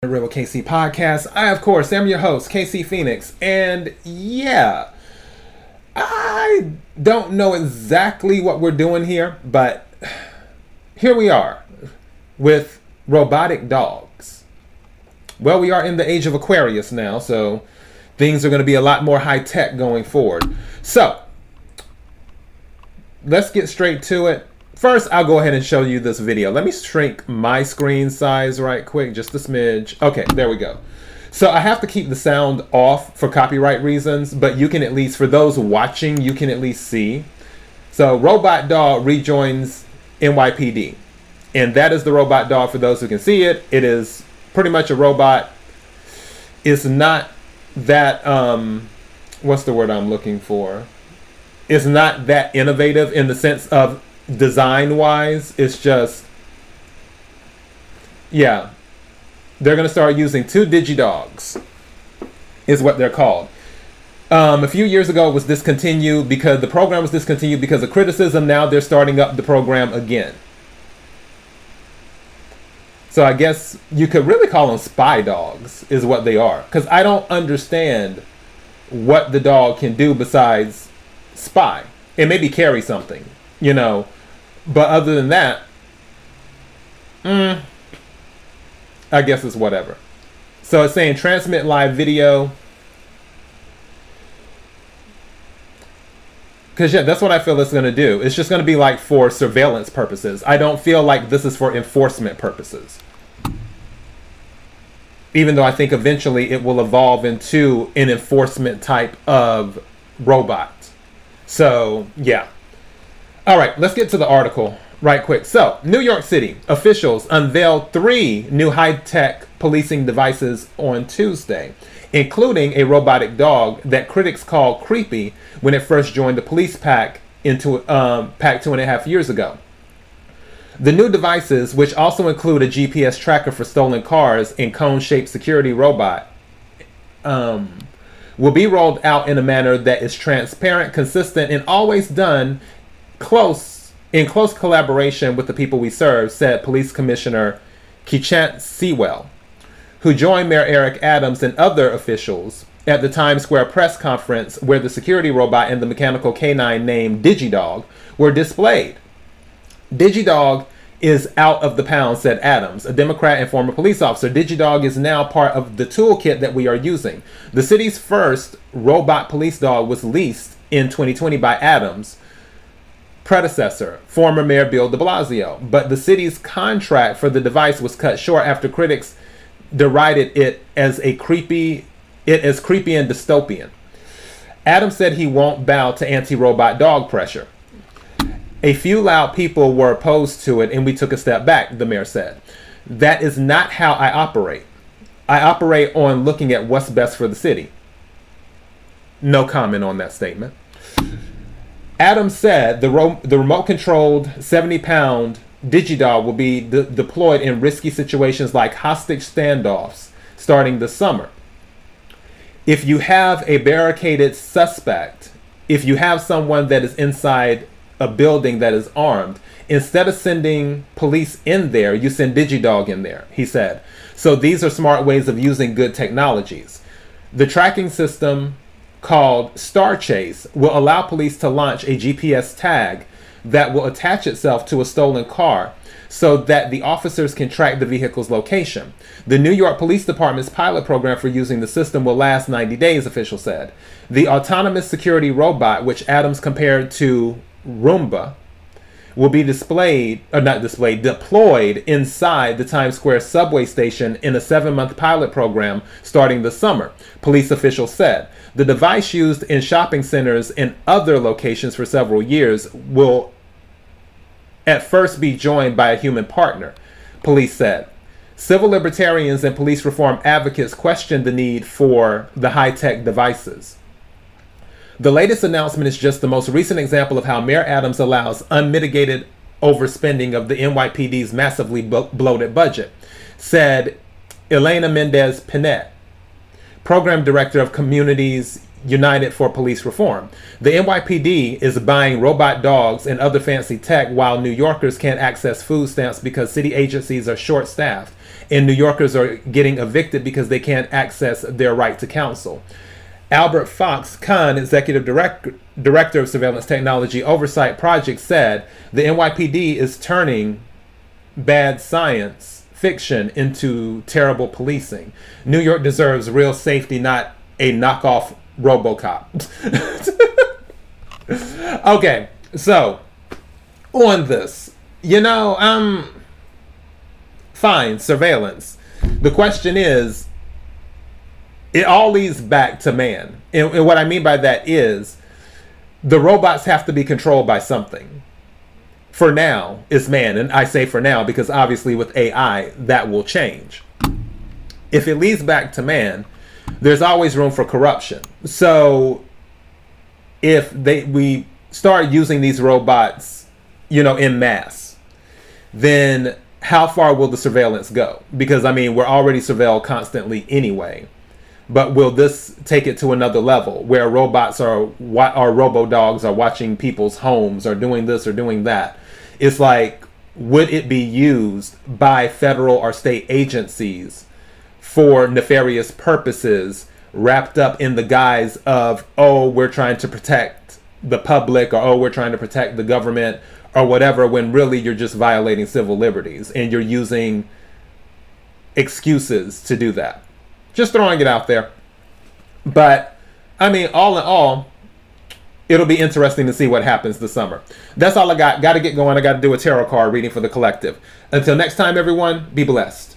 the Rebel KC podcast. I, of course, am your host, KC Phoenix. And yeah, I don't know exactly what we're doing here, but here we are with robotic dogs. Well, we are in the age of Aquarius now, so things are going to be a lot more high tech going forward. So, let's get straight to it. First, I'll go ahead and show you this video. Let me shrink my screen size right quick, just a smidge. Okay, there we go. So I have to keep the sound off for copyright reasons, but you can at least, for those watching, you can at least see. So Robot Dog rejoins NYPD. And that is the robot dog for those who can see it. It is pretty much a robot. It's not that, um, what's the word I'm looking for? It's not that innovative in the sense of design wise, it's just yeah. They're gonna start using two DigiDogs, is what they're called. Um, a few years ago, it was discontinued because the program was discontinued because of criticism. Now they're starting up the program again. So I guess you could really call them spy dogs, is what they are. Because I don't understand what the dog can do besides spy. It maybe carry something, you know. But other than that, mm, I guess it's whatever. So it's saying transmit live video. Because, yeah, that's what I feel it's going to do. It's just going to be like for surveillance purposes. I don't feel like this is for enforcement purposes. Even though I think eventually it will evolve into an enforcement type of robot. So, yeah. All right, let's get to the article right quick. So, New York City officials unveiled three new high tech policing devices on Tuesday, including a robotic dog that critics called creepy when it first joined the police pack into um, pack two and a half years ago. The new devices, which also include a GPS tracker for stolen cars and cone-shaped security robot, um, will be rolled out in a manner that is transparent, consistent, and always done close in close collaboration with the people we serve, said Police Commissioner Keechant Sewell, who joined Mayor Eric Adams and other officials at the Times Square press conference where the security robot and the mechanical canine named DigiDog were displayed. DigiDog is out of the pound, said Adams, a Democrat and former police officer. DigiDog is now part of the toolkit that we are using. The city's first robot police dog was leased in 2020 by Adams, predecessor, former Mayor Bill de Blasio. But the city's contract for the device was cut short after critics derided it as a creepy it as creepy and dystopian. Adams said he won't bow to anti-robot dog pressure. A few loud people were opposed to it and we took a step back, the mayor said. That is not how I operate. I operate on looking at what's best for the city. No comment on that statement. Adams said the, ro- the remote controlled 70 pound DigiDog will be de- deployed in risky situations like hostage standoffs starting this summer. If you have a barricaded suspect, if you have someone that is inside a building that is armed, instead of sending police in there, you send DigiDog in there, he said. So these are smart ways of using good technologies. The tracking system called Star Chase will allow police to launch a GPS tag that will attach itself to a stolen car so that the officers can track the vehicle's location. The New York Police Department's pilot program for using the system will last 90 days, officials said. The autonomous security robot, which Adams compared to Roomba, will be displayed, or not displayed, deployed inside the Times Square subway station in a seven month pilot program starting this summer, police officials said. The device used in shopping centers and other locations for several years will at first be joined by a human partner, police said. Civil libertarians and police reform advocates questioned the need for the high tech devices. The latest announcement is just the most recent example of how Mayor Adams allows unmitigated overspending of the NYPD's massively bloated budget, said Elena Mendez Pinette, program director of Communities United for Police Reform. The NYPD is buying robot dogs and other fancy tech while New Yorkers can't access food stamps because city agencies are short staffed and New Yorkers are getting evicted because they can't access their right to counsel. Albert Fox Cahn, executive direct, director of surveillance technology oversight project, said the NYPD is turning bad science fiction into terrible policing. New York deserves real safety, not a knockoff RoboCop. okay, so on this, you know, um, fine, surveillance. The question is, it all leads back to man. And, and, what I mean by that is the robots have to be controlled by something. For now, it's man. And I say for now because obviously with AI, that will change. If it leads back to man, there's always room for corruption. So if they we start using these robots, you know, in mass, then how far will the surveillance go? Because I mean, we're already surveilled constantly anyway. But will this take it to another level where robots are or robo dogs are watching people's homes or doing this or doing that? It's like would it be used by federal or state agencies for nefarious purposes wrapped up in the guise of oh we're trying to protect the public or oh we're trying to protect the government or whatever when really you're just violating civil liberties and you're using excuses to do that. Just throwing it out there. But I mean, all in all, it'll be interesting to see what happens this summer. That's all I got. Got to get going. I got to do a tarot card reading for the collective. Until next time, everyone, be blessed.